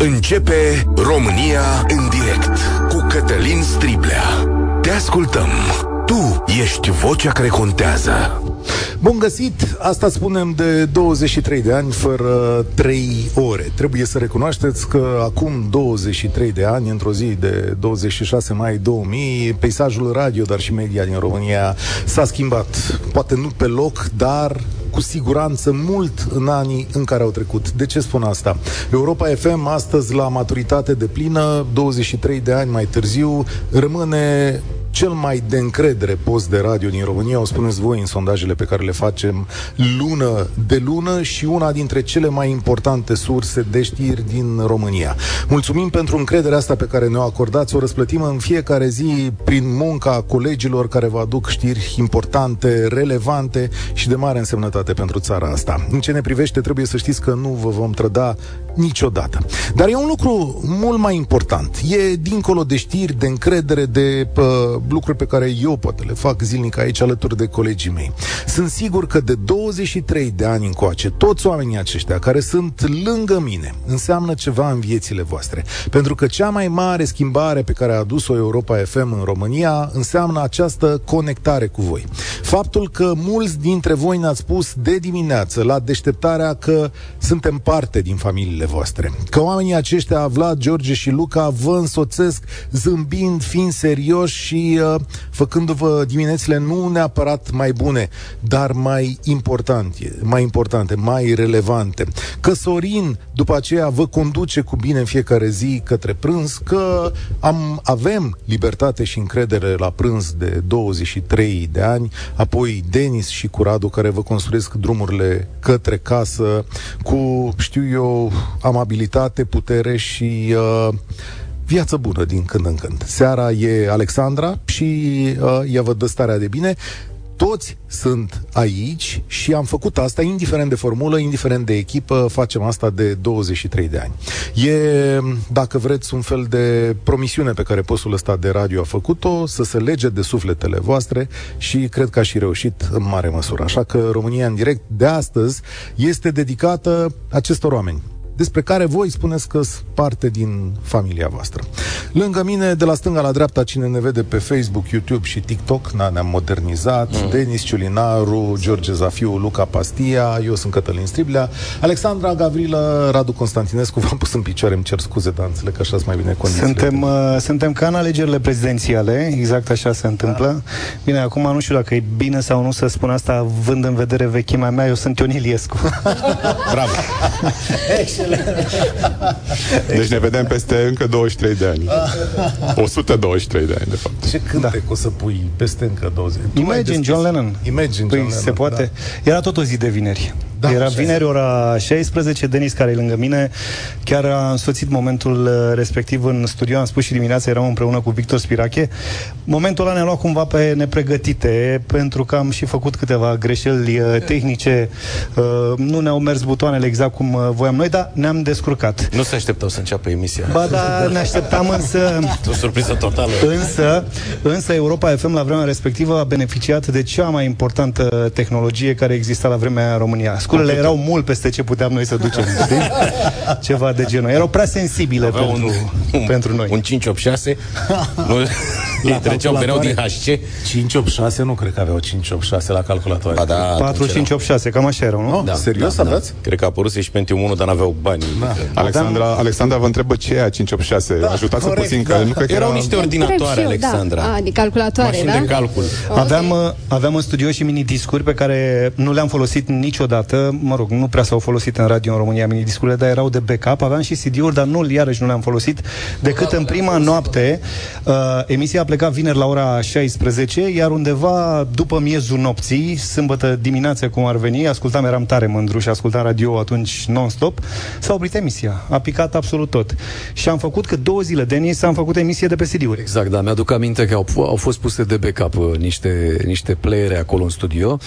Începe România în direct cu Cătălin Striblea. Te ascultăm. Tu ești vocea care contează. Bun găsit! Asta spunem de 23 de ani fără 3 ore. Trebuie să recunoașteți că acum 23 de ani, într-o zi de 26 mai 2000, peisajul radio, dar și media din România s-a schimbat. Poate nu pe loc, dar cu siguranță mult în anii în care au trecut. De ce spun asta? Europa FM astăzi la maturitate de plină, 23 de ani mai târziu, rămâne cel mai de încredere post de radio din România, o spuneți voi în sondajele pe care le facem lună de lună și una dintre cele mai importante surse de știri din România. Mulțumim pentru încrederea asta pe care ne-o acordați, o răsplătim în fiecare zi prin munca colegilor care vă aduc știri importante, relevante și de mare însemnătate pentru țara asta. În ce ne privește, trebuie să știți că nu vă vom trăda niciodată. Dar e un lucru mult mai important. E dincolo de știri, de încredere, de uh, lucruri pe care eu poate le fac zilnic aici alături de colegii mei. Sunt sigur că de 23 de ani încoace, toți oamenii aceștia care sunt lângă mine înseamnă ceva în viețile voastre. Pentru că cea mai mare schimbare pe care a adus-o Europa FM în România înseamnă această conectare cu voi. Faptul că mulți dintre voi ne-ați spus de dimineață la deșteptarea că suntem parte din familiile voastre. Că oamenii aceștia, Vlad, George și Luca, vă însoțesc zâmbind, fiind serioși și uh, făcându-vă diminețile nu neapărat mai bune, dar mai importante, mai importante, mai relevante. Că Sorin după aceea vă conduce cu bine în fiecare zi către prânz, că am, avem libertate și încredere la prânz de 23 de ani, apoi Denis și cu Radu care vă construiesc drumurile către casă cu, știu eu, amabilitate, putere și uh, viață bună din când în când. Seara e Alexandra și uh, ea vă dă starea de bine. Toți sunt aici și am făcut asta indiferent de formulă, indiferent de echipă, facem asta de 23 de ani. E, dacă vreți, un fel de promisiune pe care postul ăsta de radio a făcut-o, să se lege de sufletele voastre și cred că a și reușit în mare măsură. Așa că România în direct de astăzi este dedicată acestor oameni despre care voi spuneți că sunt parte din familia voastră. Lângă mine, de la stânga la dreapta, cine ne vede pe Facebook, YouTube și TikTok, na, ne-am modernizat, mm. Denis Ciulinaru, George Zafiu, Luca Pastia, eu sunt Cătălin Striblea, Alexandra Gavrilă, Radu Constantinescu, v-am pus în picioare, îmi cer scuze, dar înțeleg că așa mai bine condițiile. Suntem, uh, suntem ca în alegerile prezidențiale, exact așa se întâmplă. Da. Bine, acum nu știu dacă e bine sau nu să spun asta, vând în vedere vechimea mea, eu sunt Ion Iliescu. Bravo! Deci ne vedem peste încă 23 de ani. 123 de ani, de fapt. Ce cântec da. o să pui peste încă 20? Imagine John Lennon. Imagine păi, John Lennon, se poate. Da. Era tot o zi de vineri. Da, Era vineri ora 16, Denis care e lângă mine chiar a însoțit momentul uh, respectiv în studio, am spus și dimineața eram împreună cu Victor Spirache. Momentul ăla ne-a luat cumva pe nepregătite, pentru că am și făcut câteva greșeli uh, tehnice, uh, nu ne-au mers butoanele exact cum voiam noi, dar ne-am descurcat. Nu se așteptau să înceapă emisia. Ba da, ne așteptam însă... O surpriză totală. Însă, însă Europa FM la vremea respectivă a beneficiat de cea mai importantă tehnologie care exista la vremea în România Sculele erau mult peste ce puteam noi să ducem, știi? Ceva de genul. Erau prea sensibile pentru, un, un, pentru noi. Un 586? nu, la treceau, veneau din HC. 586 nu cred că aveau 586 la calculator. Ba da, 4586, cam așa erau, nu? Oh, da, serios da, aveați? Da. Cred că a apărut și pentru 1, dar n-aveau bani. Da. Alexandra, Alexandra vă întrebă ce e 586. Da, Ajutați-o puțin, da. că nu cred că erau niște ordinatoare, Alexandra. Da. A, de calculatoare, Mașini da? de calcul. Okay. Aveam, uh, aveam în studio și mini-discuri pe care nu le-am folosit niciodată mă rog, nu prea s-au folosit în radio în România mini-discurile, dar erau de backup, aveam și CD-uri, dar nu, iarăși nu le-am folosit, decât în prima noapte, uh, emisia a plecat vineri la ora 16, iar undeva după miezul nopții, sâmbătă dimineața cum ar veni, ascultam, eram tare mândru și ascultam radio atunci non-stop, s-a oprit emisia, a picat absolut tot. Și am făcut că două zile, Denis, am făcut emisie de pe CD-uri. Exact, da, mi-aduc aminte că au, au fost puse de backup uh, niște, niște playere acolo în studio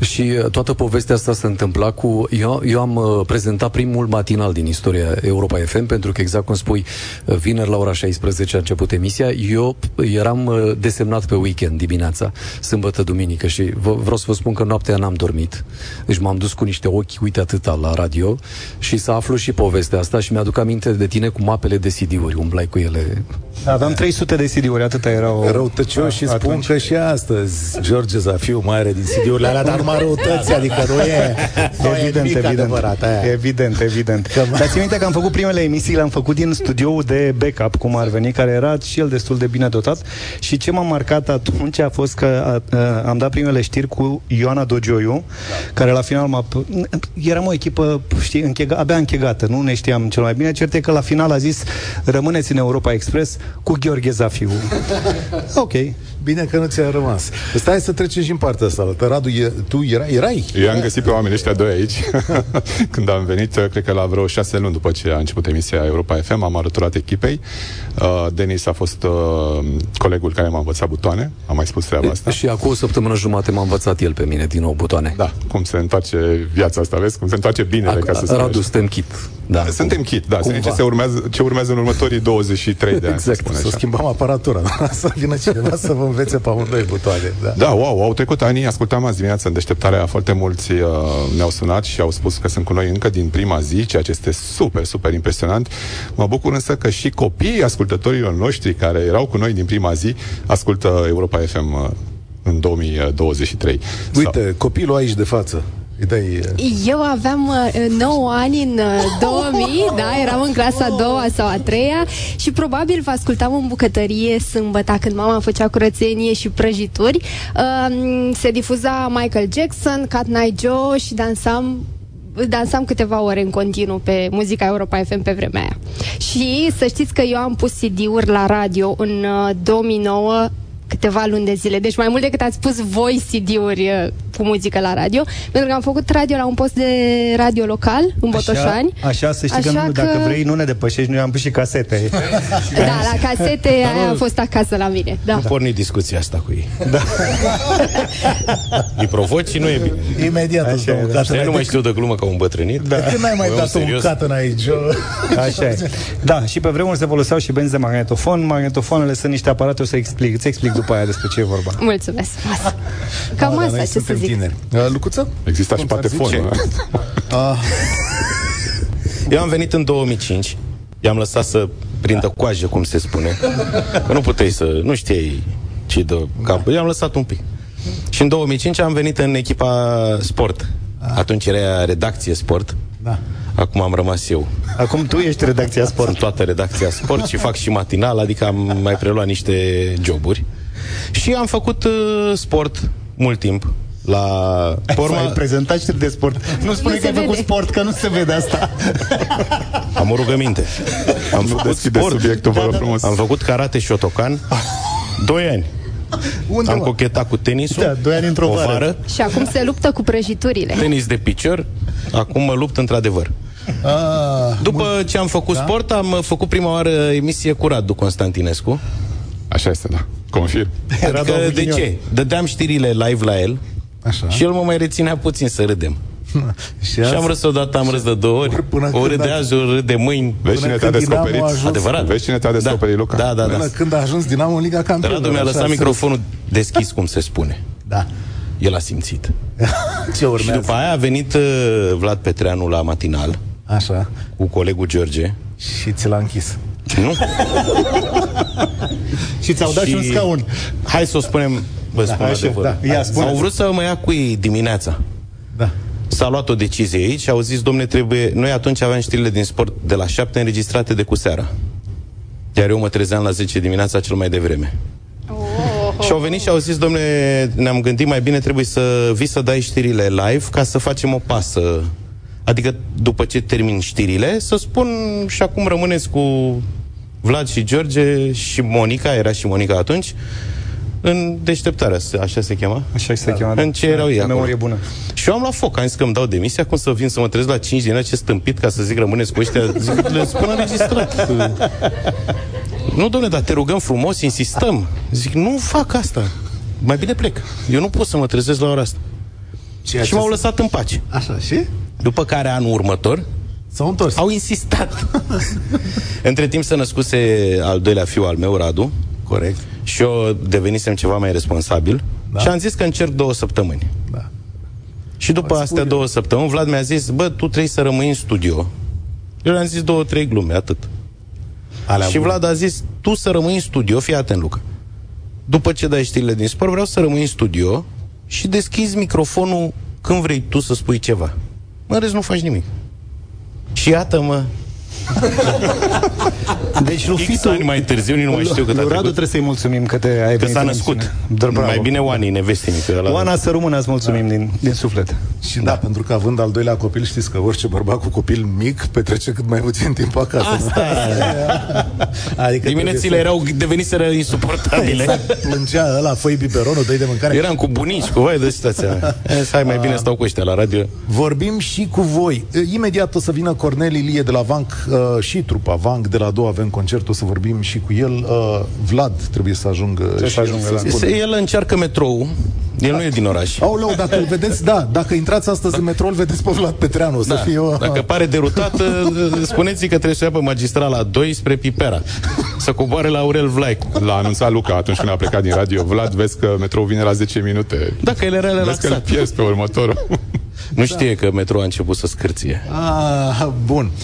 și uh, toată povestea asta se întâmpla cu eu, eu am uh, prezentat primul matinal din istoria Europa FM, pentru că exact cum spui, uh, vineri la ora 16 a început emisia, eu eram eram uh, desemnat pe weekend dimineața, sâmbătă, duminică și v- vreau să vă spun că noaptea n-am dormit. Deci m-am dus cu niște ochi, uite atâta, la radio și să aflu și povestea asta și mi-aduc aminte de tine cu mapele de CD-uri, umblai cu ele. Aveam 300 de CD-uri, atâta erau... Răutăcioși și spun atunci. că și astăzi George Zafiu mai are din CD-urile alea, dar numai răutăți, adică nu e, nu e Evident, nimic evident. adevărat aia. Evident, evident. Dar țin minte că am făcut primele emisii, le-am făcut din studioul de backup, cum ar veni, care era și el destul de bine dotat. Și ce m-a marcat atunci a fost că a, a, am dat primele știri cu Ioana Dogioiu, da. care la final m-a... Eram o echipă, știi, închega, abia închegată, nu ne știam cel mai bine. Cert e că la final a zis, rămâneți în Europa Express cu Gheorghe Zafiu. ok. Bine că nu ți-a rămas. Stai să trecem și în partea asta. altă. Radu, e, tu era, erai? Eu am găsit pe oamenii ăștia doi aici Când am venit, cred că la vreo șase luni După ce a început emisia Europa FM Am alăturat echipei uh, Denis a fost uh, colegul care m-a învățat butoane Am mai spus treaba asta Și acum o săptămână jumate m-a învățat el pe mine din nou butoane. Da, cum se întoarce viața asta, vezi? Cum se întoarce binele, ca să spun Radu, așa. suntem kit. Da. Suntem kit, da. Cumva. Ce, se urmează, ce urmează în următorii 23 de ani, Exact. să spun Să așa. schimbăm aparatura. să vină cineva să vă învețe pe amândoi butoane. Da. Da, wow, au trecut ani, ascultam azi dimineața în deșteptarea, foarte mulți uh, ne-au sunat și au spus că sunt cu noi încă din prima zi, ceea ce este super, super impresionant. Mă bucur însă că și copiii ascultătorilor noștri care erau cu noi din prima zi ascultă Europa FM uh, în 2023. Uite, copilul aici de față. Îi dai... Eu aveam uh, 9 ani în uh, 2000, da, eram în clasa a doua sau a treia și probabil vă ascultam în bucătărie sâmbătă când mama făcea curățenie și prăjituri. Uh, se difuza Michael Jackson, Cat Night Joe și dansam dansam câteva ore în continuu pe muzica Europa FM pe vremea aia. Și să știți că eu am pus CD-uri la radio în uh, 2009 câteva luni de zile. Deci mai mult decât ați pus voi CD-uri uh, cu muzică la radio, pentru că am făcut radio la un post de radio local, în Botoșani. Așa, așa să știi că, Așa nu, că- dacă vrei, nu ne depășești, noi am pus și casete. Da, la casete aia a fost acasă la mine. Da. Am pornit discuția asta cu ei. Da. Îi provoci și nu e bine. Imediat îți dau un e, cat Ăștia nu mai înainte. știu de glumă că au îmbătrânit. De când n-ai mai Băi, dat un serios. cat în aici? Așa e. Da, și pe vremuri se foloseau și benzi de magnetofon. Magnetofoanele sunt niște aparate, o să explic. Îți explic după aia despre ce e vorba. Mulțumesc. Cam Da, asta, noi ce să suntem zic. tineri. Uh, Lucuță? Exista și Cum s-ar patefon. zice? nu? Eu am venit în 2005, i-am lăsat să prindă coajă, cum se spune. Că nu puteai să, nu știai ce dă cap. I-am lăsat un pic. Și în 2005 am venit în echipa sport. Atunci era redacție sport. Da. Acum am rămas eu. Acum tu ești redacția sport. Sunt toată redacția sport și fac și matinal, adică am mai preluat niște joburi. Și am făcut uh, sport mult timp. La Ai Porma, prezentat știri de sport. Nu spune Nu că se ai făcut vede. sport, că nu se vede asta. am o rugăminte. Am Nu făcut deschide sport, subiectul, vă rog frumos. am făcut karate și otocan. Doi ani. Unde, Am mă? cochetat cu tenisul. Da, doi ani într-o o vară. vară. Și acum se luptă cu prăjiturile. Tenis de picior. Acum mă lupt într-adevăr. Ah, După ce am făcut Da? sport, am uh, făcut prima oară emisie cu Radu Constantinescu. Așa este, da. Confirm. Adică de ce? Dădeam știrile live la el Așa. și el mă mai reținea puțin să râdem. și, Și am râs odată, am râs de două ori. Până O când râde a- azi, o râde mâini. Vezi Până cine te-a când Dinamo descoperit? a ajuns- Adevărat. Vezi cine te-a descoperit, Luca? Da, da, da. Până când a ajuns Dinamo în Liga Campionilor. Radu mi-a așa lăsat să- microfonul deschis, cum se spune. Da. El a simțit. Ce Și urmează? după aia a venit uh, Vlad Petreanu la matinal Așa. cu colegul George. Și ți l-a închis. Nu? Și ți-au dat și un scaun. Hai să o spunem, vă spun așa, adevărul. da. Ia, spune. Au vrut să mă ia cu ei dimineața. Da. S-a luat o decizie aici și au zis, domne, trebuie... Noi atunci aveam știrile din sport de la 7 înregistrate de cu seara. Iar eu mă trezeam la 10 dimineața cel mai devreme. Oh, Și au venit și au zis, domnule, ne-am gândit mai bine trebuie să vii să dai știrile live ca să facem o pasă. Adică după ce termin știrile, să spun și acum rămâneți cu Vlad și George și Monica, era și Monica atunci, în deșteptarea, așa se chema? Așa se cheamă. da. În ce erau ei acolo. Memorie bună. Și eu am la foc, am zis că îmi dau demisia, cum să vin să mă trezesc la 5 din ce stâmpit ca să zic rămâneți cu ăștia, zic, le spun înregistrat. nu, domnule, dar te rugăm frumos, insistăm. Zic, nu fac asta. Mai bine plec. Eu nu pot să mă trezesc la ora asta. Ceea și ce m-au se- lăsat în pace. Așa, și? După care anul următor S-au întors. au insistat. Între timp se născuse al doilea fiu al meu, Radu, Corect. și și eu devenisem ceva mai responsabil Da. și am zis că încerc două săptămâni. Da. Și după Ați astea spune. două săptămâni, Vlad mi-a zis, bă, tu trebuie să rămâi în studio. Eu le-am zis două, trei glume, atât. Alea și bune. Vlad a zis, tu să rămâi în studio, fii atent, Luca. După ce dai știrile din sport, vreau să rămâi în studio și deschizi microfonul când vrei tu să spui ceva. În rest nu faci nimic. Și iată-mă, Deci lui X Fitu... ani mai târziu, nici nu mai știu cât a Lui Radu trecut. trebuie să-i mulțumim că te ai că venit s-a în născut. emisiune. Dar bravo. Mai bine Oani, nevestinică. ăla. Oana să rămână, îți mulțumim din, din suflet. Și da. da, pentru că având al doilea copil, știți că orice bărbat cu copil mic petrece cât mai puțin timp acasă. Asta adică Diminețile erau deveniseră insuportabile. Exact, plângea ăla, făi biberonul, dă de mâncare. Eram cu bunici, cu vai de situația. E, Hai, mai bine stau cu ăștia la radio. Vorbim și cu voi. E, Imediat o să vină Cornel Ilie de la Vanc uh, și trupa Vanc de la două avem concert, o să vorbim și cu el. Uh, Vlad trebuie să ajungă. Trebuie să ajungă, da. spună. El încearcă metrou. El nu e din oraș. Aoleu, dacă îl vedeți, da, dacă intrați astăzi în metrou, îl vedeți pe Vlad Petreanu, o să Da. fie o... Dacă pare derutat, spuneți că trebuie să ia pe magistrala 2 spre Pipera. Să coboare la Aurel Vlaicu. L-a anunțat Luca atunci când a plecat din radio. Vlad, vezi că metrou vine la 10 minute. Dacă el era Vezi că îl relaxat. pierzi pe următorul. Nu știe că metrou a început să scârție. Ah, bun. 0372069599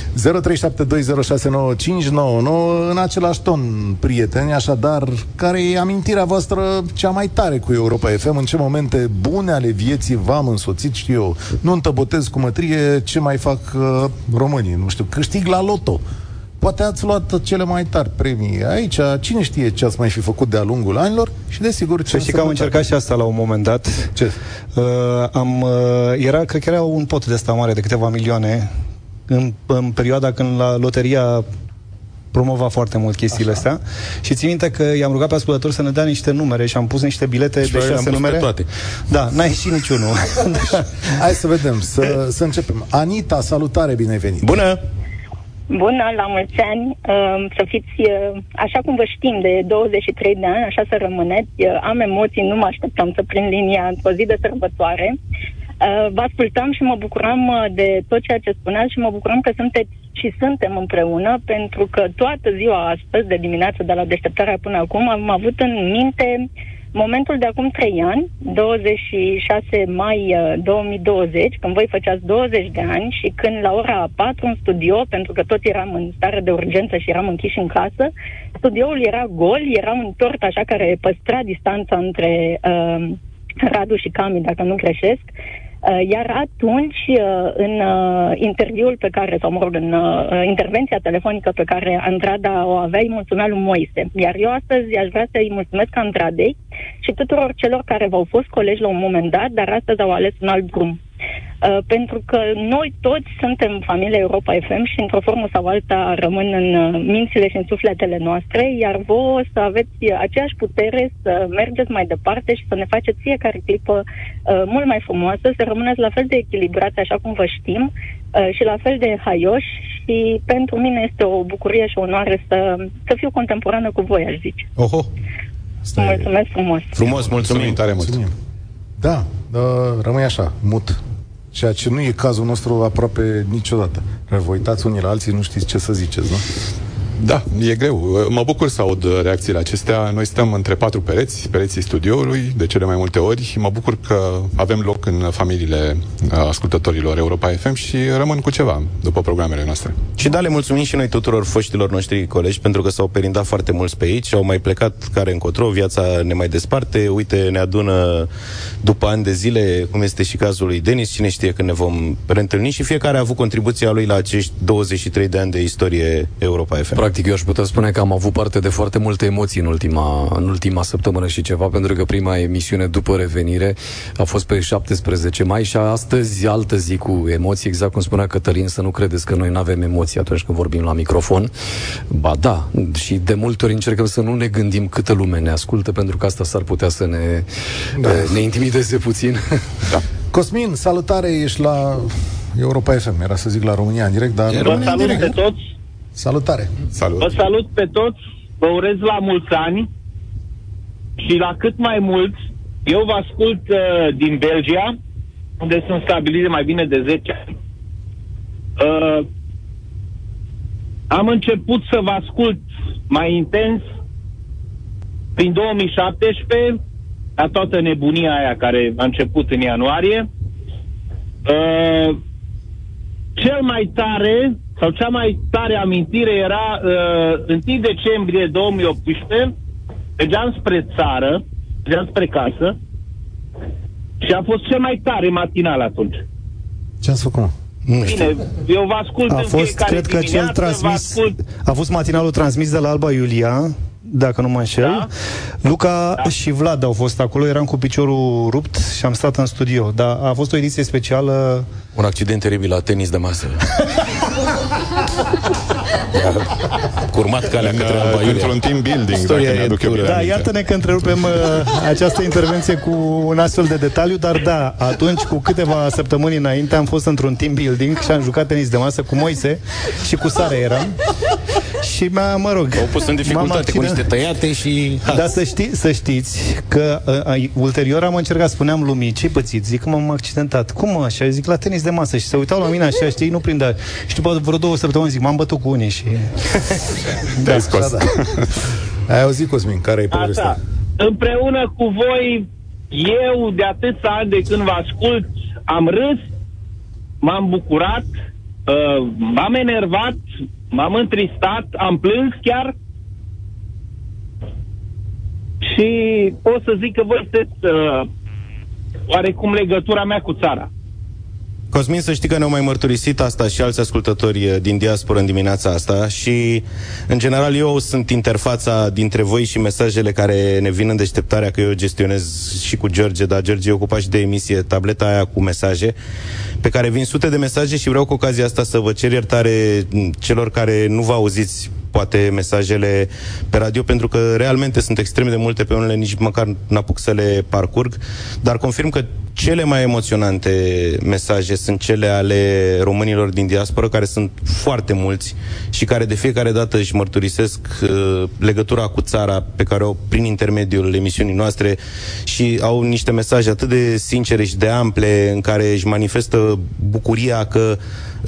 în același ton, prieteni, așadar, care e amintirea voastră cea mai tare cu Europa FM? În ce momente bune ale vieții v-am însoțit, știu eu, nuntă, botez cu mătrie, ce mai fac uh, românii, nu știu, câștig la loto. Poate ați luat cele mai tari premii aici, cine știe ce ați mai fi făcut de-a lungul anilor și desigur ce Să știi că am încercat și asta la un moment dat. Ce? Uh, am, uh, era, cred că era un pot de ăsta mare de câteva milioane în, în perioada când la loteria promova foarte mult chestiile Așa. astea și țin minte că i-am rugat pe ascultători să ne dea niște numere și am pus niște bilete Și de noi le-am șase pus pe numere. toate. Da, n-a ieșit niciunul. da. Hai să vedem, să, să începem. Anita, salutare, bine ai venit. Bună! Bună, la mulți ani. Uh, Să fiți, uh, așa cum vă știm, de 23 de ani, așa să rămâneți. Uh, Am emoții, nu mă așteptam să prind linia într-o zi de sărbătoare. Uh, Vă ascultam și mă bucuram uh, de tot ceea ce spuneați și mă bucuram că sunteți și suntem împreună, pentru că toată ziua astăzi, de dimineață, de la deșteptarea până acum, am avut în minte momentul de acum 3 ani, 26 mai uh, 2020, când voi făceați 20 de ani și când la ora 4 în studio, pentru că tot eram în stare de urgență și eram închiși în casă, studioul era gol, era un tort așa care păstra distanța între uh, Radu și Cami, dacă nu greșesc. Uh, Iar atunci, uh, în uh, interviul pe care, sau mă rog, în uh, intervenția telefonică pe care Andrada o avea, îi mulțumea lui Moise. Iar eu astăzi aș vrea să-i mulțumesc Andradei și tuturor celor care v-au fost colegi la un moment dat, dar astăzi au ales un alt drum. Uh, pentru că noi toți suntem familia Europa FM și într-o formă sau alta rămân în uh, mințile și în sufletele noastre, iar vouă să aveți uh, aceeași putere să mergeți mai departe și să ne faceți fiecare clipă uh, mult mai frumoasă, să rămâneți la fel de echilibrați așa cum vă știm uh, și la fel de haioși și pentru mine este o bucurie și o onoare să, să fiu contemporană cu voi, aș zice. Oho! Asta e- Mulțumesc frumos! Frumos, mulțumim! Mulțumim tare mult. Mulțumim. Da, uh, rămâi așa, mut. Ceea ce nu e cazul nostru aproape niciodată. Vă uitați unii la alții, nu știți ce să ziceți, nu? Da, e greu. Mă bucur să aud reacțiile acestea. Noi stăm între patru pereți, pereții studioului, de cele mai multe ori. Mă bucur că avem loc în familiile uh, ascultătorilor Europa FM și rămân cu ceva după programele noastre. Și da, le mulțumim și noi tuturor foștilor noștri colegi pentru că s-au perindat foarte mulți pe aici, au mai plecat care încotro, viața ne mai desparte, uite, ne adună după ani de zile, cum este și cazul lui Denis, cine știe când ne vom reîntâlni și fiecare a avut contribuția lui la acești 23 de ani de istorie Europa FM. Practic, eu aș putea spune că am avut parte de foarte multe emoții în ultima, în ultima săptămână și ceva, pentru că prima emisiune după revenire a fost pe 17 mai și astăzi altă zi cu emoții, exact cum spunea Cătălin, să nu credeți că noi nu avem emoții atunci când vorbim la microfon. Ba da, și de multe ori încercăm să nu ne gândim câtă lume ne ascultă, pentru că asta s-ar putea să ne, da. ne intimideze puțin. Da. Cosmin, salutare, ești la Europa FM, era să zic la România în direct, dar... E Vă România în salut direct. pe toți, Salutare. Salut! vă salut pe toți, vă urez la mulți ani și la cât mai mulți. Eu vă ascult uh, din Belgia, unde sunt stabilit de mai bine de 10 ani. Uh, am început să vă ascult mai intens prin 2017, la toată nebunia aia care a început în ianuarie, uh, cel mai tare sau cea mai tare amintire era uh, 1 decembrie 2018, mergeam spre țară, mergeam spre casă și a fost cel mai tare matinal atunci. Ce ați făcut? Nu știu. Bine, eu vă ascult A în fost, fiecare cred că cel dimineață, vă transmis, ascult a fost matinalul transmis de la Alba Iulia, dacă nu mă înșel. Da. Luca și Vlad au fost acolo, eram cu piciorul rupt și am stat în studio. Dar a fost o ediție specială. Un accident teribil la tenis de masă. Curmat calea În, către Alba uh, Iulia. într-un team building, Istoria dacă e mi-aduc eu dură. bine Da, aminte. iată-ne că întrerupem uh, această intervenție cu un astfel de detaliu, dar da, atunci, cu câteva săptămâni înainte, am fost într-un team building și am jucat tenis de masă cu Moise și cu Sare eram. Și mi-a, mă rog... Au pus în dificultate m-am cu niște accident- tăiate și... Dar să, ști, să știți că uh, uh, ulterior am încercat, spuneam lumii, ce pățit? Zic că m-am accidentat. Cum mă, așa? Zic, la tenis de masă. Și se uitau la mine așa, știi, nu prindea. Și după vreo două săptămâni zic, m-am bătut cu unii și... Te-ai scos. Da, da. Ai auzit, Cosmin, care e povestea? Așa. Împreună cu voi, eu de atâția ani de când vă ascult, am râs, m-am bucurat, uh, m-am enervat, m-am întristat, am plâns chiar și pot să zic că voi sunteți uh, oarecum legătura mea cu țara. Cosmin, să știi că ne-au mai mărturisit asta și alți ascultători eh, din diaspora în dimineața asta și, în general, eu sunt interfața dintre voi și mesajele care ne vin în deșteptarea, că eu gestionez și cu George, dar George e ocupat și de emisie, tableta aia cu mesaje, pe care vin sute de mesaje și vreau cu ocazia asta să vă cer iertare m, celor care nu vă auziți poate mesajele pe radio, pentru că realmente sunt extrem de multe pe unele, nici măcar n-apuc să le parcurg, dar confirm că cele mai emoționante mesaje sunt cele ale românilor din diaspora, care sunt foarte mulți și care de fiecare dată își mărturisesc uh, legătura cu țara pe care o prin intermediul emisiunii noastre și au niște mesaje atât de sincere și de ample în care își manifestă bucuria că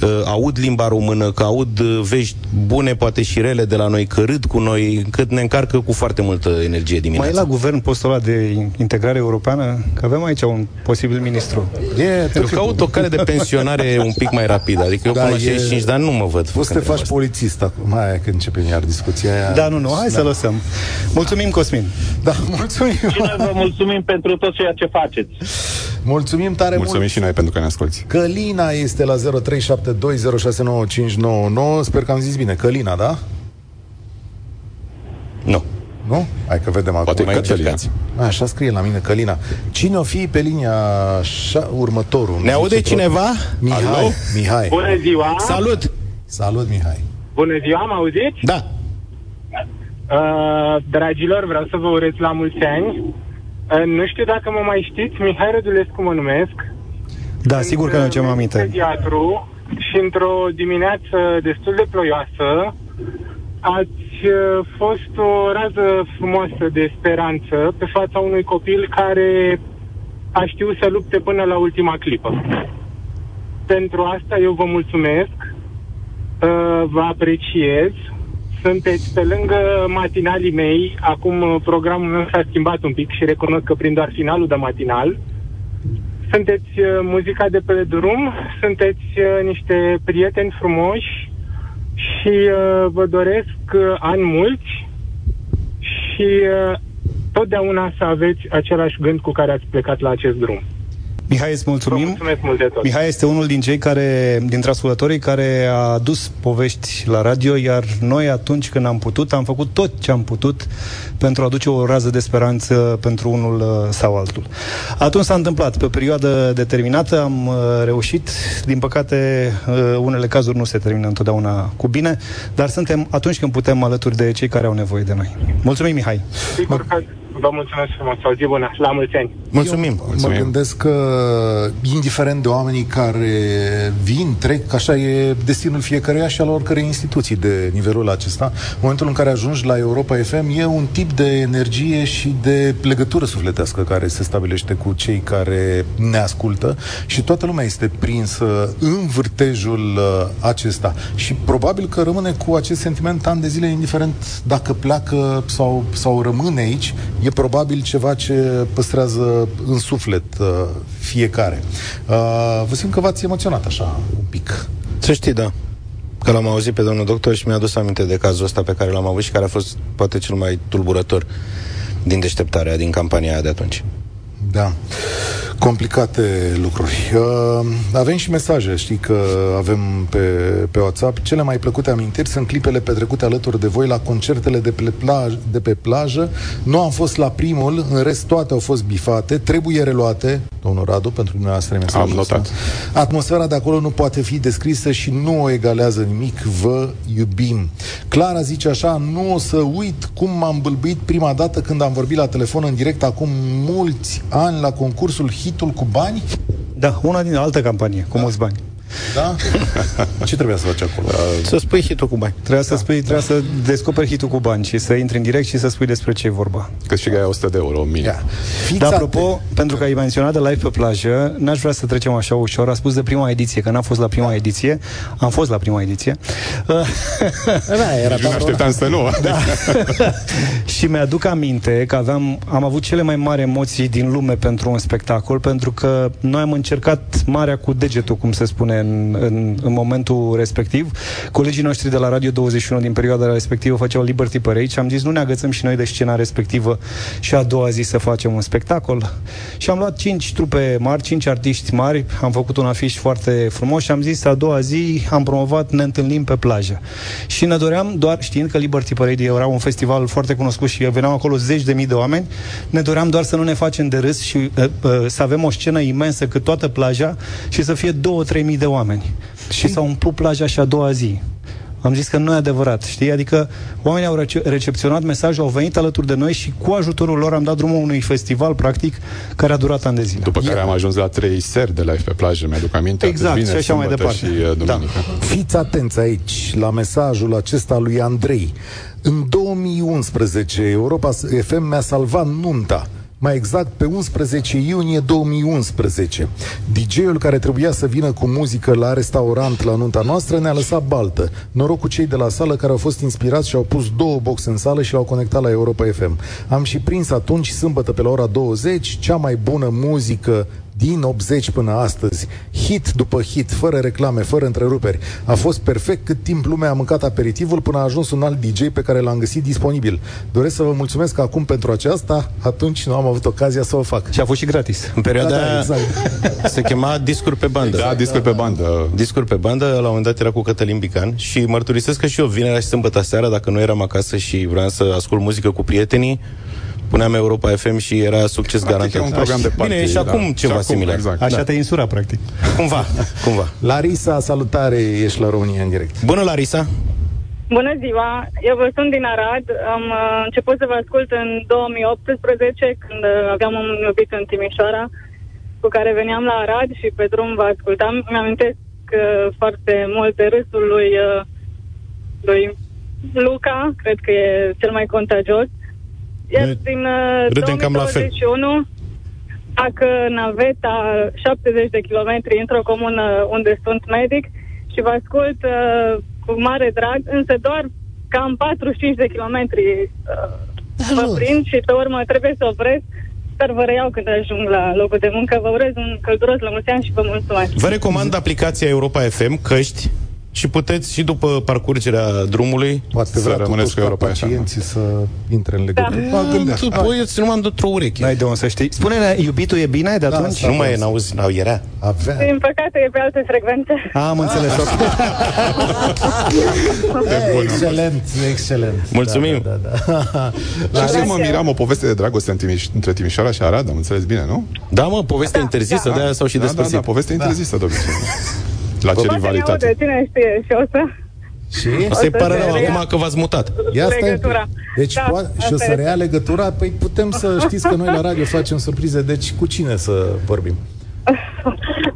uh, aud limba română, că aud uh, vești bune, poate și rele de la noi, că râd cu noi, încât ne încarcă cu foarte multă energie dimineața. Mai e la guvern postul ăla de integrare europeană? Că avem aici un posibil ministru. E, Eu caut o cale de pensionare un pic mai rapidă. Adică eu Da, până la e- 65 de ani nu mă văd. Poți să te făcând faci treaba polițist acum, mai aia când începem iar discuția aia. Da, nu, nu, hai să lăsăm. Mulțumim, Cosmin. Da, mulțumim. Și noi vă mulțumim pentru tot ceea ce faceți. Mulțumim tare Mulțumim mult. și noi pentru că ne asculti. Călina este la 0372069599. Sper că am zis bine. Călina, da? asta. Nu. Nu? Hai că vedem acum. Poate mai Cătălina. încercați. A, așa scrie la mine Călina. Cine o fi pe linia așa, următorul? Ne aude Zice cineva? Mihai. Alo? Mihai. Bună ziua! Salut! Salut, Mihai. Bună ziua, am auzit? Da. Uh, dragilor, vreau să vă urez la mulți ani. Uh, nu știu dacă mă mai știți, Mihai Rădulescu mă numesc. Da, sigur că ne aducem Sunt aminte. pediatru și într-o dimineață destul de ploioasă ați uh, fost o rază frumoasă de speranță pe fața unui copil care a știut să lupte până la ultima clipă. Pentru asta eu vă mulțumesc, uh, vă apreciez, sunteți pe lângă matinalii mei, acum uh, programul meu s-a schimbat un pic și recunosc că prin doar finalul de matinal, sunteți uh, muzica de pe drum, sunteți uh, niște prieteni frumoși și uh, vă doresc uh, ani mulți și uh, totdeauna să aveți același gând cu care ați plecat la acest drum. Mihai, îți Vă mulțumim. mulțumesc mult de tot. Mihai este unul din cei care, dintre ascultătorii care a adus povești la radio, iar noi atunci când am putut, am făcut tot ce am putut pentru a aduce o rază de speranță pentru unul uh, sau altul. Atunci s-a întâmplat, pe o perioadă determinată am uh, reușit, din păcate uh, unele cazuri nu se termină întotdeauna cu bine, dar suntem atunci când putem alături de cei care au nevoie de noi. Mulțumim, Mihai! Sigur că Vă mulțumesc frumos, o zi bună, la mulți ani. Mulțumim. Eu Mulțumim. mă gândesc că, indiferent de oamenii care vin, trec, așa e destinul fiecăruia și al oricărei instituții de nivelul acesta. În momentul în care ajungi la Europa FM, e un tip de energie și de legătură sufletească care se stabilește cu cei care ne ascultă și toată lumea este prinsă în vârtejul uh, acesta. Și probabil că rămâne cu acest sentiment ani de zile, indiferent dacă pleacă sau, sau rămâne aici, e probabil ceva ce păstrează în suflet uh, fiecare. Uh, vă simt că v-ați emoționat așa un pic. Să știi, da. Că l-am auzit pe domnul doctor și mi-a adus aminte de cazul ăsta pe care l-am avut și care a fost poate cel mai tulburător din deșteptarea din campania aia de atunci. Da. Complicate lucruri. Uh, avem și mesaje, știi că avem pe, pe WhatsApp. Cele mai plăcute amintiri sunt clipele petrecute alături de voi la concertele de pe, plaj, de pe plajă. Nu am fost la primul, în rest toate au fost bifate, trebuie reluate, domnul Radu, pentru dumneavoastră e mesajul Am notat. ăsta. Atmosfera de acolo nu poate fi descrisă și nu o egalează nimic. Vă iubim. Clara zice așa, nu o să uit cum m-am bâlbuit prima dată când am vorbit la telefon în direct acum mulți ani la concursul Hitul cu bani. Da, una din altă campanie, cu mulți bani. Da? Ce trebuia să faci acolo? Să spui hitul cu bani. Trebuia să spui, trebuia să descoperi hitul cu bani și să intri în direct și să spui despre ce e vorba. Câștigai 100 de euro minim. Ia. Fiți Dar atenți. apropo, pentru că ai menționat de live pe plajă, n-aș vrea să trecem așa ușor. A spus de prima ediție, că n-am fost la prima ediție. Am fost la prima ediție. Da, era Nici nu ne așteptam să nu. Da. și mi-aduc aminte că aveam, am avut cele mai mari emoții din lume pentru un spectacol, pentru că noi am încercat marea cu degetul, cum se spune în, în, în momentul respectiv. Colegii noștri de la Radio 21 din perioada respectivă făceau Liberty Parade și am zis nu ne agățăm și noi de scena respectivă și a doua zi să facem un spectacol. Și am luat cinci trupe mari, cinci artiști mari, am făcut un afiș foarte frumos și am zis a doua zi am promovat Ne întâlnim pe plajă. Și ne doream doar, știind că Liberty Parade era un festival foarte cunoscut și veneau acolo zeci de mii de oameni, ne doream doar să nu ne facem de râs și uh, uh, să avem o scenă imensă cât toată plaja și să fie două, trei mii de oameni. Și s-a umplut plaja și a doua zi. Am zis că nu e adevărat, știi? Adică oamenii au rece- recepționat mesajul, au venit alături de noi și cu ajutorul lor am dat drumul unui festival, practic, care a durat ani de zile. După care am ajuns la trei seri de live pe plajă, mi-aduc aminte. atât Exact, vineri, și așa mai sâmbătă departe. Și uh, duminică. Fiți atenți aici la mesajul acesta lui Andrei. În 2011, Europa FM mi-a salvat nunta. Mai exact, pe 11 iunie 2011. DJ-ul care trebuia să vină cu muzică la restaurant la nunta noastră ne-a lăsat baltă. Noroc cu cei de la sală care au fost inspirați și au pus două boxe în sală și l-au conectat la Europa FM. Am și prins atunci, sâmbătă pe la ora 20, cea mai bună muzică din 80 până astăzi, hit după hit, fără reclame, fără întreruperi. A fost perfect cât timp lumea a mâncat aperitivul până a ajuns un alt DJ pe care l-am găsit disponibil. Doresc să vă mulțumesc acum pentru aceasta, atunci nu am avut ocazia să o fac. Și a fost și gratis. În perioada Da, da, aia exact. se chema discuri pe bandă. Da, discuri pe bandă. Discuri pe bandă, la un moment dat era cu Cătălin Bican și mărturisesc că și eu vinerea și sâmbătă seara, dacă nu eram acasă și vreau să ascult muzică cu prietenii, puneam Europa FM și era succes Practic, garantat. e un program de party, Bine, e și da. acum Și ceva acum, similar. exact. Așa te insura, practic. Cumva, cumva. Larisa, salutare, ești la România în direct. Bună, Larisa! Bună ziua! Eu vă sunt din Arad. Am uh, început să vă ascult în 2018, când uh, aveam un iubit în Timișoara, cu care veneam la Arad și pe drum vă ascultam. Mi-amintesc uh, foarte mult de râsul lui, uh, lui Luca, cred că e cel mai contagios. Iar Noi din uh, râdem cam la fel. 2021, dacă naveta 70 de kilometri într-o comună unde sunt medic și vă ascult uh, cu mare drag, însă doar cam 45 de kilometri uh, vă Ajuns. prind și pe urmă trebuie să opresc, dar vă reiau când ajung la locul de muncă. Vă urez un călduros la mulți ani și vă mulțumesc. Vă recomand aplicația Europa FM, căști, și puteți și după parcurgerea drumului Poate Să vrea rămâneți totuși cu ca Europa FM. pacienții să intre în legătură. Da. gândea. Tu, băi, eu ți numai într-o ureche. N-ai de unde să știi. Spune-ne, iubitul e bine de Da, atunci? asta- Nu mai e, n-auzi, n-au, era. Avea. Din păcate e pe alte frecvențe. Am înțeles. ok. E, excelent, excelent. Mulțumim. Da, da, da. da. Și mă miram o poveste de dragoste în Timiș- între Timișoara și Arad, am înțeles bine, nu? Da, mă, povestea interzisă, de aia s-au și da, da, despărțit. da, poveste interzisă de obicei. La ce Poate ne rivalitate. aude, cine știe și o să... Și? Asta e O să pare se rău rea- acum că v-ați mutat. Ia stai un pic. Legătura. Deci, Da, poate, și o asta să este. rea legătura? Păi putem să știți că noi la radio facem surprize, deci cu cine să vorbim?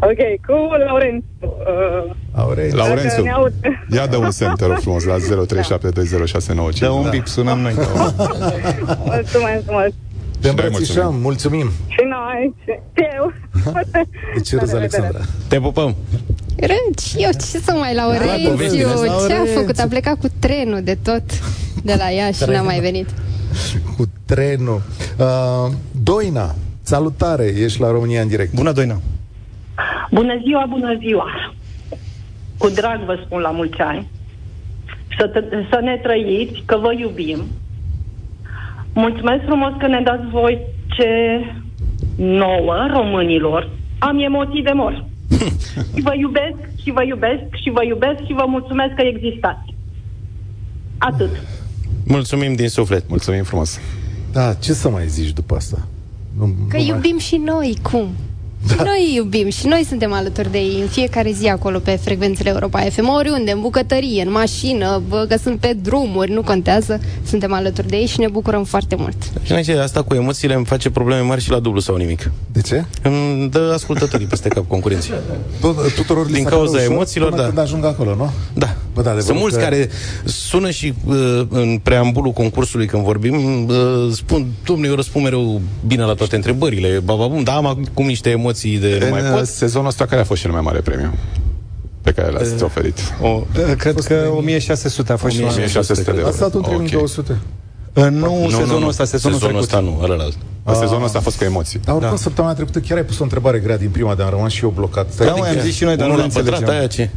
Ok, cu Laurențiu. Uh, Aurel. Laurențiu, Dacă ne aud. ia dă un semn, te rog frumos, la 03720695. Dă un bip, sunăm noi. mulțumesc mult. Te Și noi îmbrățișăm, mulțumim. Și noi, și eu. Deci, râzi, Alexandra. Te pupăm. Rând și eu, ce să mai Hai, Laurențiu? povestile. Ce a Laurențiu. făcut? A plecat cu trenul de tot de la ea și n-a mai venit. Cu trenul. Uh, Doina, salutare, ești la România în direct. Bună, Doina. Bună ziua, bună ziua! Cu drag vă spun la mulți ani. Să, te, să ne trăiți, că vă iubim. Mulțumesc frumos că ne dați voi ce nouă, românilor, am emoții de mor. Și vă iubesc, și vă iubesc, și vă iubesc, și vă mulțumesc că existați. Atât. Mulțumim din suflet. Mulțumim frumos. Da, ce să mai zici după asta? Nu, Că nu iubim și noi, cum? Da. Și noi iubim și noi suntem alături de ei în fiecare zi acolo pe frecvențele Europa FM, oriunde, în bucătărie, în mașină, bă, că sunt pe drumuri, nu contează, suntem alături de ei și ne bucurăm foarte mult. Și înainte, asta cu emoțiile îmi face probleme mari și la dublu sau nimic. De ce? Îmi dă ascultătorii peste cap concurenții. Tot, tuturor li Din se cauza pare ușor emoțiilor, până da. când ajung acolo, nu? Da. Bă, da, adevărul Sunt mulți că- care sună și uh, în preambulul concursului când vorbim, uh, spun, domnule, eu răspund mereu bine la toate întrebările, bababum, dar am acum niște emoții de nu mai În pot. uh, sezonul ăsta, care a fost cel mai mare premiu pe care l-ați oferit? O, Cred că 1600 a fost și la 1600 de A euro. stat un Ok. 3200. Uh, Nu, sezonul ăsta, sezonul, sezonul trecut. ăsta nu, ălălalt. A, Sezonul ăsta a fost cu emoții. Dar oricum, săptămâna trecută chiar ai pus o întrebare grea din prima, dar am rămas și eu blocat. Stai, Da, mai am zis și noi, dar nu Unul le la pătrat, înțelegem. aia ce?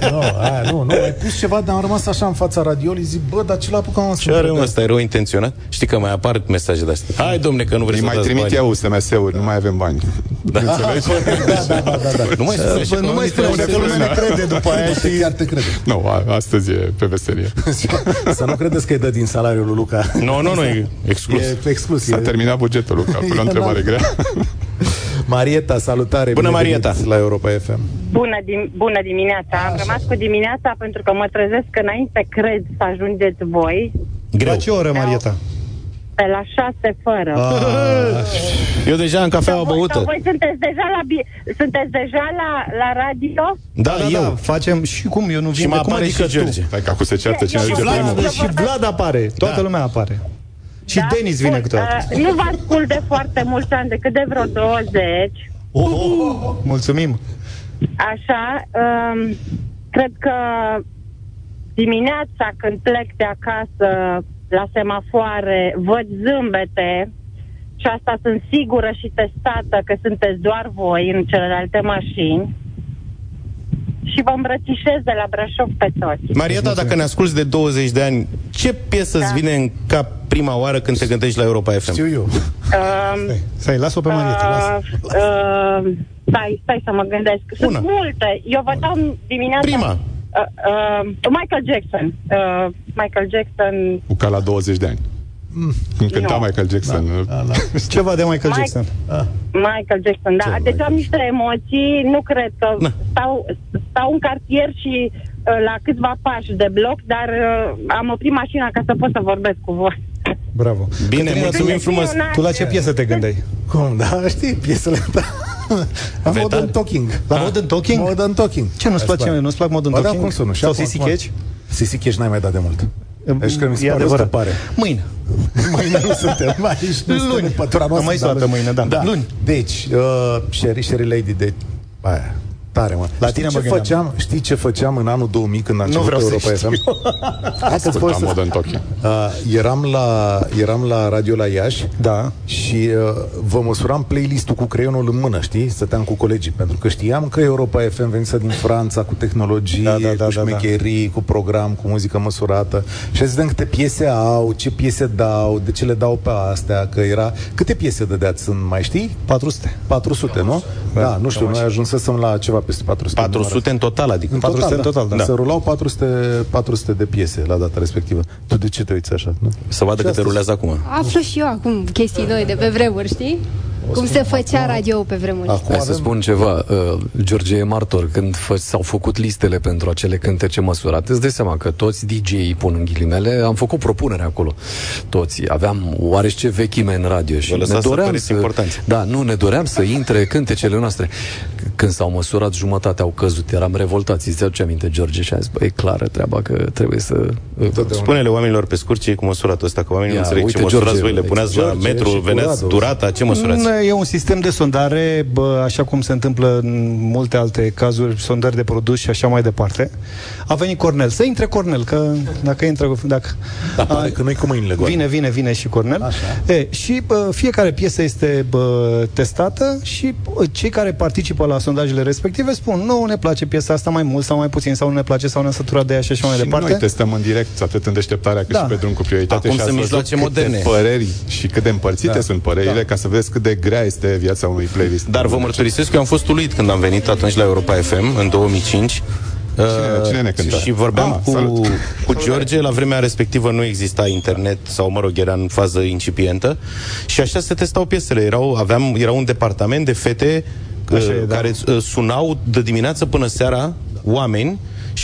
nu, aia, nu, nu, ai pus ceva, dar am rămas așa în fața radiolii, zic, bă, dar ce l-a apucat mă să Ce are mă, întrebe? ăsta e rău intenționat? Știi că mai apar mesaje de astea. Hai, domne, că nu vreți Îi să mai dați trimit bani. eu SMS-uri, nu mai avem bani. Da. Da, da, da, da, da. Nu mai spune așa, Bă, nu că mai unii spune trebuie că să lumea ne spună. crede după aia Și și... chiar te crede. Nu, a, astăzi e pe veselie. Să nu credeți că e dă din salariul lui Luca. Nu, nu, nu, e exclus. E exclus. S-a e- terminat bugetul, Luca, până o întrebare grea. Marieta, salutare. Bună, bine venit Marieta. La Europa FM. Bună, dim- bună dimineața! Am rămas cu dimineața pentru că mă trezesc înainte, cred, să ajungeți voi Greu. La ce oră, Marieta? pe la șase fără. Eu deja am cafeaua Sau voi, băută. sau voi sunteți deja la, bi- sunteți deja la, la radio? Da, Da, eu. da, facem și cum, eu nu Și vin mă de cum apare adică și George. Hai că acum se ceartă cine Eu- ajunge eu- primul. Vlad, și Vlad apare, toată Da. lumea apare. Și Da? Denis vine Bun, câteodată. uh, nu vă ascult de foarte mulți ani, decât de vreo 20. Oh, mulțumim. Așa, um, cred că dimineața când plec de acasă la semafoare, văd zâmbete și asta sunt sigură și testată că sunteți doar voi în celelalte mașini și vă îmbrățișez de la Brașov pe toți. Marieta, dacă ne asculti de 20 de ani, ce piesă îți Da. vine în cap prima oară când te gândești la Europa FM? Știu eu. Um, Stai, las-o pe Marieta, lasă. uh, uh, stai, stai să mă gândesc. Sunt Una. multe. Eu vă dau dimineața... Prima. Uh, uh, Michael Jackson. Uh, Michael Jackson. Cu ca la 20 de ani. Când cânta Nu. Michael Jackson. Ceva de Michael Mike- Jackson. Michael Jackson, da. Ce Deci am niște emoții, nu cred că Na. stau, stau în cartier și uh, la câțiva pași de bloc, dar uh, am oprit mașina ca să pot să vorbesc cu voi. Bravo. Bine, Cătălina, mulțumim tu- frumos. Tu la ce piesă te gândeai? Cum, da, știi, piesele da. Am Vetat. Modern Talking. La Modern Talking? Modern Talking. Ce nu-ți place mie? Nu-ți plac Modern Ba da, Talking? cum să nu? Și Sau acum- Sissy Catch? Sissy Catch n-ai mai dat de mult. Deci că mi se E pare adevărat. pare. Mâine. Mâine nu suntem aici, nu suntem Luni. în pătura noastră. Mai dar soartă mâine, da. Luni. Deci, uh, Sherry, Sherry Lady, de... Aia, tare, mă. La știi tine ce mă gândeam. făceam, Știi ce făceam în anul 2000 când a Nu început vreau să Europa știu. FM? Hai să-ți Asculta povestesc. Modern Talking. Uh, eram, la, eram la radio la Iași Da. și uh, vă măsuram playlistul cu creionul în mână, știi? Stăteam cu colegii, pentru că știam că Europa FM venise din Franța cu tehnologie, Da, da, da, cu da, da. șmecherii, cu program, cu muzică măsurată. Și să vedem câte piese au, ce piese dau, de ce le dau pe astea, că era... Câte piese dădeați în, mai știi? 400. 400, nu? Da, nu știu, noi ajunsesem la ceva peste 400. 400 în total, adică. În 400 în total, da. Se rulau 400, 400 de piese la data respectivă. Tu de ce te uiți așa? Nu? Să vadă Și cât te astăzi- rulează acum. Aflu și eu acum chestii noi de pe vremuri, știi? Cum se făcea radio pe vremuri. Acum Hai să avem... spun ceva, uh, George e martor, când fă, s-au făcut listele pentru acele cântece măsurate, îți dai seama că toți DJ-ii pun în ghilimele, am făcut propunere acolo, toți, aveam oarește vechime în radio și Vă ne lăsați să doream păreți să, importanți. da, nu, ne doream să intre cântecele noastre. Când s-au măsurat, jumătate au căzut, eram revoltați, îți ce aminte, George, și am zis, bă, e clară treaba că trebuie să... Spune-le oamenilor pe scurt ce e cu măsuratul ăsta, că oamenii Ia, nu înțeleg uite, ce măsurați George, voi, le puneați la George metru, și veneți Corrado. durata, ce măsurați? Nu, E un sistem de sondare, bă, așa cum se întâmplă în multe alte cazuri, sondări de produs și așa mai departe. A venit Cornel. Să intre Cornel, că dacă intră... Dacă, Da, pare că noi cu mâinile goale. Vine, vine, vine și Cornel. Așa. E, și bă, fiecare piesă este bă, testată și bă, cei care participă la sondajele respective spun nu ne place piesa asta mai mult sau mai puțin sau nu ne place sau ne-am săturat de ea și așa mai și departe. noi testăm în direct, atât în deșteptarea cât Da. și pe drum cu prioritate. Acum și ați sunt văzut mijloace câte moderne. păreri și cât de împărțite Da. sunt părerile, Da. ca să vedeți cât de grea este viața unui playlist. Dar vă mărturisesc că eu am fost uluit când am venit atunci la Europa FM, în 2005. Cine- cine ne cânta? Și vorbeam Ah, cu, salut. cu George, la vremea respectivă nu exista internet sau, mă rog, era în fază incipientă și așa se testau piesele. Erau, aveam, era un departament de fete Așa uh, e, da. care uh, sunau de dimineață până seara oameni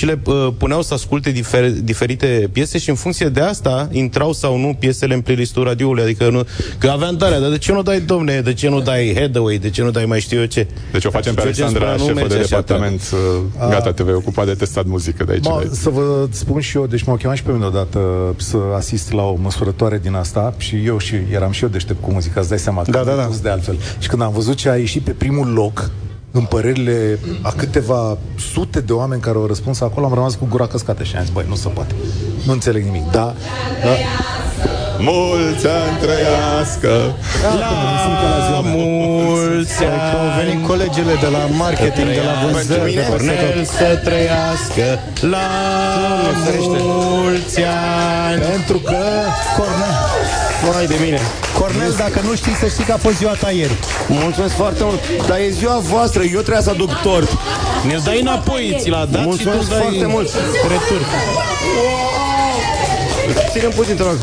și le uh, puneau să asculte difer- diferite piese și în funcție de asta intrau sau nu piesele în playlistul radioului. Adică nu, că aveam darea, dar de ce nu dai, domne, de ce nu dai Headaway, de ce nu dai mai știu eu ce? Deci o facem pe Și George Alexandra, spunea, nu șefă de merge așa, departament. uh, Gata, te vei ocupa de testat muzică de aici. Ma, de- să vă spun și eu, deci m-au chemat și pe mine odată să asist la o măsurătoare din asta și eu și eram și eu deștept cu muzica, îți dai seama că Da, am da, da. pus de altfel. Și când am văzut ce a ieșit pe primul loc, în părerile a câteva sute de oameni care au răspuns acolo, am rămas cu gura căscată și am zis, băi, nu se poate. Nu înțeleg nimic. Da, da. Mulți ani trăiască! La mulți Cred că au venit colegele de la marketing, de la vânzări, de peste tot. Cornel să trăiască la mulți ani. Pentru că Cornel, Vai de mine. Cornel, dacă nu știi, să știi că a fost ziua ta ieri. Mulțumesc foarte mult. Dar e ziua voastră, eu trebuia să aduc tort. Ne-l dai înapoi, ți l-a dat Mulțumesc și tu dai foarte mult. retur. Ținem puțin, te rog.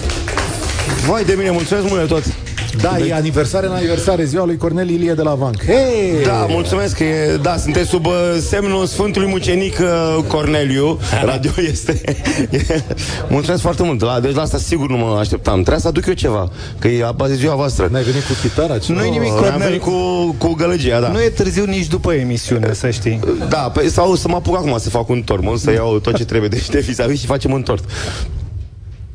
Vai de mine, mulțumesc mult de tot. Da, e aniversare în aniversare, ziua lui Cornel Ilie de la Vanc. Hei! Da, mulțumesc că e, da, sunteți sub uh, semnul Sfântului Mucenic uh, Corneliu. Radio este. e, mulțumesc foarte mult. La, deci la asta sigur nu mă așteptam. Trebuia să aduc eu ceva, că e azi ziua voastră. N-ai venit cu chitara? Ce? Nu-i nimic, Am Cornel. venit cu, cu gălăgia, da. Nu e târziu nici după emisiune, să știi. Da, pe, sau să mă apuc acum să fac un tort, mă, să iau tot ce trebuie de, de vis și facem un tort.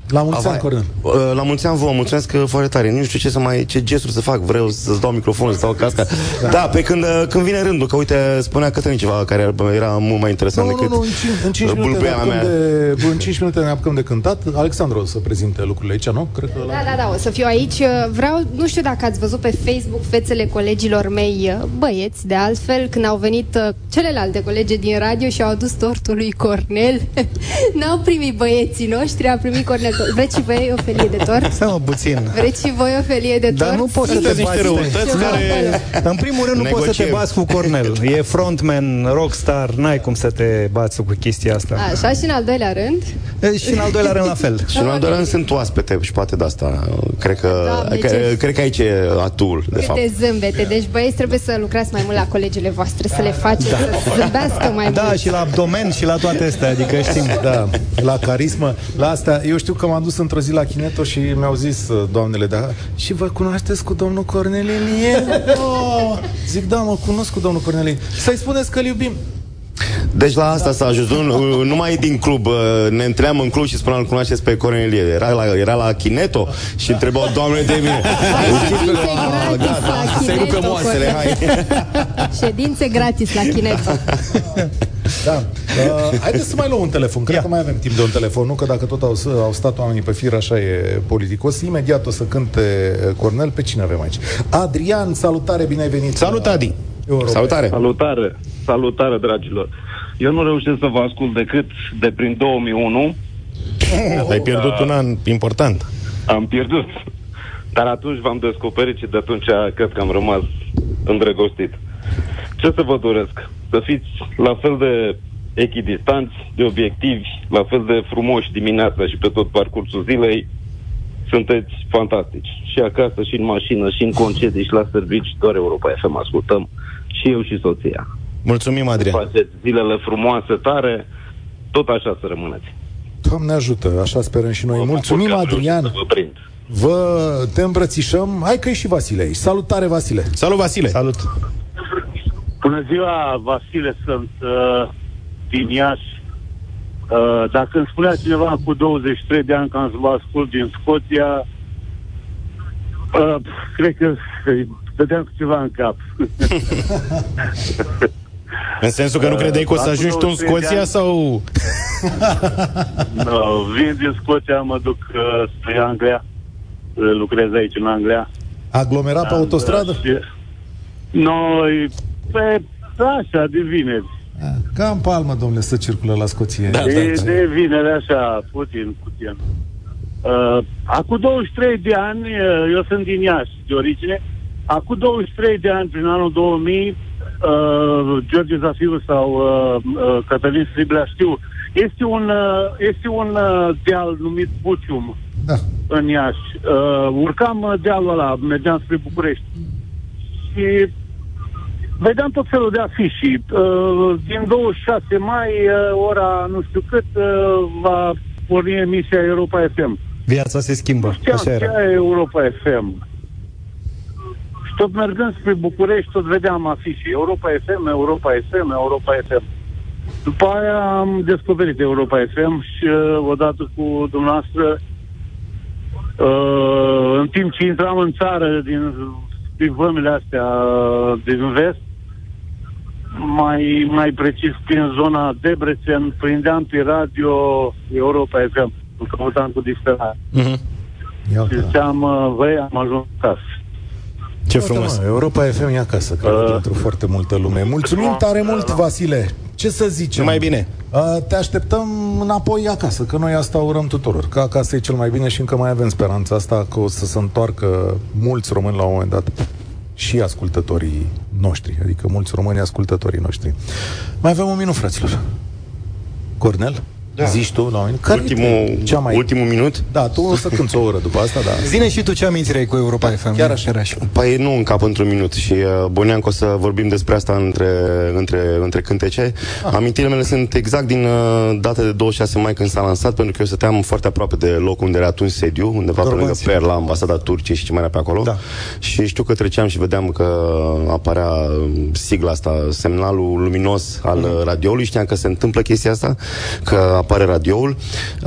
La mulți ani, Avai- Cornel. Uh, La mulți ani vă mulțumesc uh, foarte tare. Nu știu ce să mai ce gesturi să fac. Vreau să-ți dau microfonul, să dau casca. Da, da pe când, uh, când vine rândul, că uite, spunea Cătălin ceva care era mult mai interesant Nu, nu, decât nu, în 5, în 5 minute ne bulbuiala apucăm mea. de, în 5 minute ne apucăm de cântat. Alexandru o să prezinte lucrurile aici, nu? Cred că la... Da, da, da, o să fiu aici. Vreau, nu știu dacă ați văzut pe Facebook fețele colegilor mei, uh, băieți, de altfel, când au venit uh, celelalte colege din radio și au adus tortul lui Cornel. N-au primit băieții noștri, a primit Cornel. Vreți și voi o felie de tort? Stai mă puțin. Vreți și voi o felie de tort? Dar nu poți să te Sunteți niște bați. răutăți Ceva care... acolo. În primul rând nu poți să te Negociem. bați cu Cornel. E frontman, rockstar, n-ai cum să te bați cu chestia asta. Așa, și în al doilea rând, E, Și în al doilea rând la fel. Și în al doilea rând sunt oaspete și poate de asta. Cred că, Doamne, că, ce- cred că aici e atul, de fapt. câte zâmbete. Deci, băieți, trebuie să lucrați mai mult la colegele voastre, să le faceți să zâmbească mai Da, mult. și la abdomen și la toate astea, adică știm. Da, la carismă, la asta. Eu știu că m-am dus într-o zi la Chineto și mi-au zis uh, doamnele, da, și vă cunoașteți cu domnul Cornel Ilie? Oh, zic, da, mă cunosc cu domnul Cornel Ilie. Să-i spuneți că-l iubim. Deci la asta s-a ajuns. Nu, numai din club. uh, Ne întream în club și spuneam, îl cunoașteți pe Cornelie. Era la, era la Chineto și întrebau, doamne de mine. Ședințe gratis la Se rupe Chineto, moasele, hai. Ședințe gratis la Chineto. Da. Uh, haideți să mai luăm un telefon. Cred că mai avem timp de un telefon, nu? Că dacă tot au, au stat oamenii pe fir, așa e politicos. Imediat o să cânte uh, Cornel. Pe cine avem aici? Adrian, salutare, bine ai venit. Salut, Adi! Europa. Salutare! Salutare, salutare dragilor. Eu nu reușesc să vă ascult decât de prin 2001. Ai pierdut un an important. Am pierdut. Dar atunci v-am descoperit și de atunci cred că am rămas îndrăgostit. Ce să vă doresc? Să fiți la fel de echidistanți, de obiectivi, la fel de frumoși dimineața și pe tot parcursul zilei sunteți fantastici. Și acasă, și în mașină, și în concedii, și la servici, doar Europa FM ascultăm. Și eu și soția. Mulțumim, Adrian. Faceți zilele frumoase, tare, tot așa să rămâneți. Doamne ajută, așa sperăm și noi. Mulțumim, Că am reușit Adrian. Să vă prind. Vă te îmbrățișăm. Hai că e și Vasile aici. Salutare, Vasile. Salut, Vasile. Salut. Bună ziua, Vasile, sunt uh, din Iași. Uh, dacă îmi spunea cineva cu 23 de ani că am să vă ascult din Scoția, uh, cred că îi dădeam cu ceva în cap. În sensul că nu credeai că o să Acum ajungi tu în 23 de Scoția ani- sau... no, vin din Scoția, mă duc uh, spre Anglia. Uh, lucrez aici în Anglia. Aglomerat pe autostradă? Și- Noi, pe așa, de vineri. Ca în palmă, domnule, să circulă la Scoție. Da, de, de vineri, așa, puțin, puțin. Uh, acum 23 de ani, uh, eu sunt din Iași, de origine, acum 23 de ani, prin anul 2000, uh, George Zafiu sau uh, uh, Cătălin Striblea știu, este un, uh, este un uh, deal numit Bucium da. în Iași. Uh, urcam uh, dealul ăla, mergeam spre București. Și vedeam tot felul de afiși. Uh, din 26 mai, uh, ora nu știu cât, uh, va porni emisia Europa FM. Viața se schimbă. Știam Așa ce era. e Europa FM. Și tot mergând spre București, tot vedeam afișii. Europa FM, Europa FM, Europa FM. După aia am descoperit Europa FM și uh, odată cu dumneavoastră, uh, în timp ce intram în țară din, din vămile astea uh, din vest, mai, mai precis prin zona Debrecen, prindeam pe radio Europa FM. Îl căutam cu disperare. Și ziceam, uh, băi, am ajuns acasă. Ce frumos. Europa FM e acasă, cred, uh. pentru foarte multă lume. Mulțumim tare mult, Vasile. Ce să zicem? Numai bine. Uh, te așteptăm înapoi acasă, că noi asta urăm tuturor. Că acasă e cel mai bine și încă mai avem speranța asta că o să se întoarcă mulți români la un moment dat și ascultătorii noștri, adică mulți români ascultătorii noștri. Mai avem un minut, fraților. Cornel? Da. Zici tu la un minut? Care Ultimul, cea mai... ultimul minut? Da, tu o să cânti o oră după asta, da. Zine și tu ce amintire ai cu Europa FM. Chiar așa. Păi nu în cap într-un minut și uh, băneam că o să vorbim despre asta între, între, între cântece. Ah. Amintirile mele sunt exact din uh, data de 26 mai când s-a lansat, pentru că eu stăteam foarte aproape de locul unde era atunci sediu, undeva pe lângă Dormanți. Perla, ambasada Turciei și ce mai era pe acolo. Da. Și știu că treceam și vedeam că apărea uh, sigla asta, semnalul luminos al mm. radioului. Știam că se întâmplă chestia asta, că apare radioul.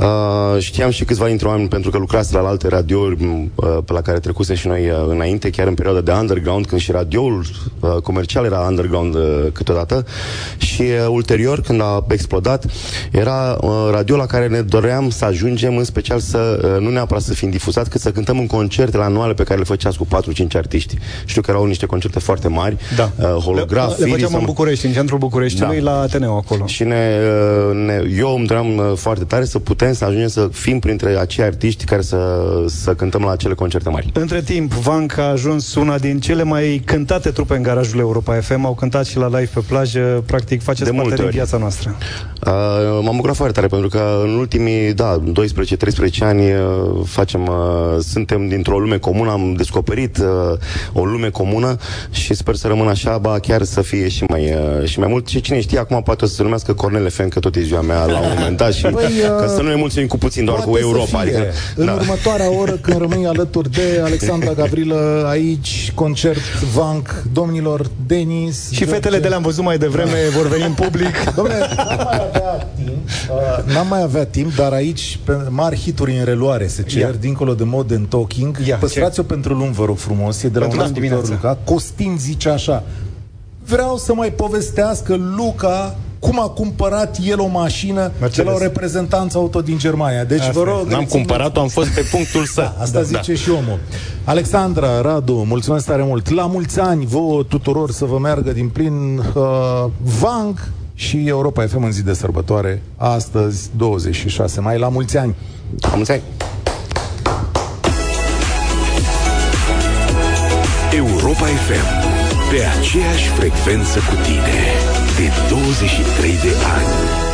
Uh, știam și câțiva dintre oameni pentru că lucrase la alte radiouri m, uh, pe la care trecuse și noi uh, înainte, chiar în perioada de underground, când și radioul uh, comercial era underground uh, câteodată. Și uh, ulterior, când a explodat, era uh, radio la care ne doream să ajungem, în special să uh, nu neapărat să fim difuzat, cât să cântăm în concertele anuale pe care le făceați cu 4-5 artiști. Știu că erau niște concerte foarte mari, Da. uh, holograf, Le, le Philips, făceam în București, în centrul Bucureștiului, Da. la Ateneu acolo. și ne, uh, ne, eu îmi doream uh, foarte tare să putem să ajungem să fim printre acei artiști care să, să cântăm la acele concerte mari. Între timp, Vanc a ajuns una din cele mai cântate trupe în garajul Europa FM. Au cântat și la live pe plajă. Practic, faceți De parte multe din ori. viața noastră. Uh, m-am bucurat foarte tare pentru că în ultimii, da, 12-13 ani uh, facem, uh, suntem dintr-o lume comună, am descoperit uh, o lume comună și sper să rămână așa, ba chiar să fie și mai, uh, și mai mult. Și cine știe, acum poate o să se numească Cornel FM, că tot e ziua mea la un moment dat și Băi, uh, că să nu ne mulțumim cu puțin, doar cu Poate să Europa. fie. Adică, În următoarea oră, când rămâi alături de Alexandra Gavrilă, aici, concert Vanc, domnilor Denis... Și fetele de le-am văzut mai devreme vor veni în public. Domnule, n-am mai avea timp, uh, n-am mai avea timp, dar aici pe mari hituri în reluare se cer, Ia. dincolo de Modern Talking. Ia, Păstrați-o pentru luni, vă rog frumos, e de la Pentru un luni ascultător dimineața. Luca. Costin zice așa, vreau să mai povestească Luca cum a cumpărat el o mașină Mercedes. de la o reprezentanță auto din Germania. Deci Asta vă e. rog... N-am rețineți- cumpărat-o, am fost pe punctul să. Da, asta zice și omul. Alexandra, Radu, mulțumesc tare mult. La mulți ani vouă tuturor să vă meargă din plin uh, Vanc și Europa FM în zi de sărbătoare, astăzi, 26 mai. La mulți ani! La mulți ani! Europa FM. Pe aceeași frecvență cu tine. De 23 de ani.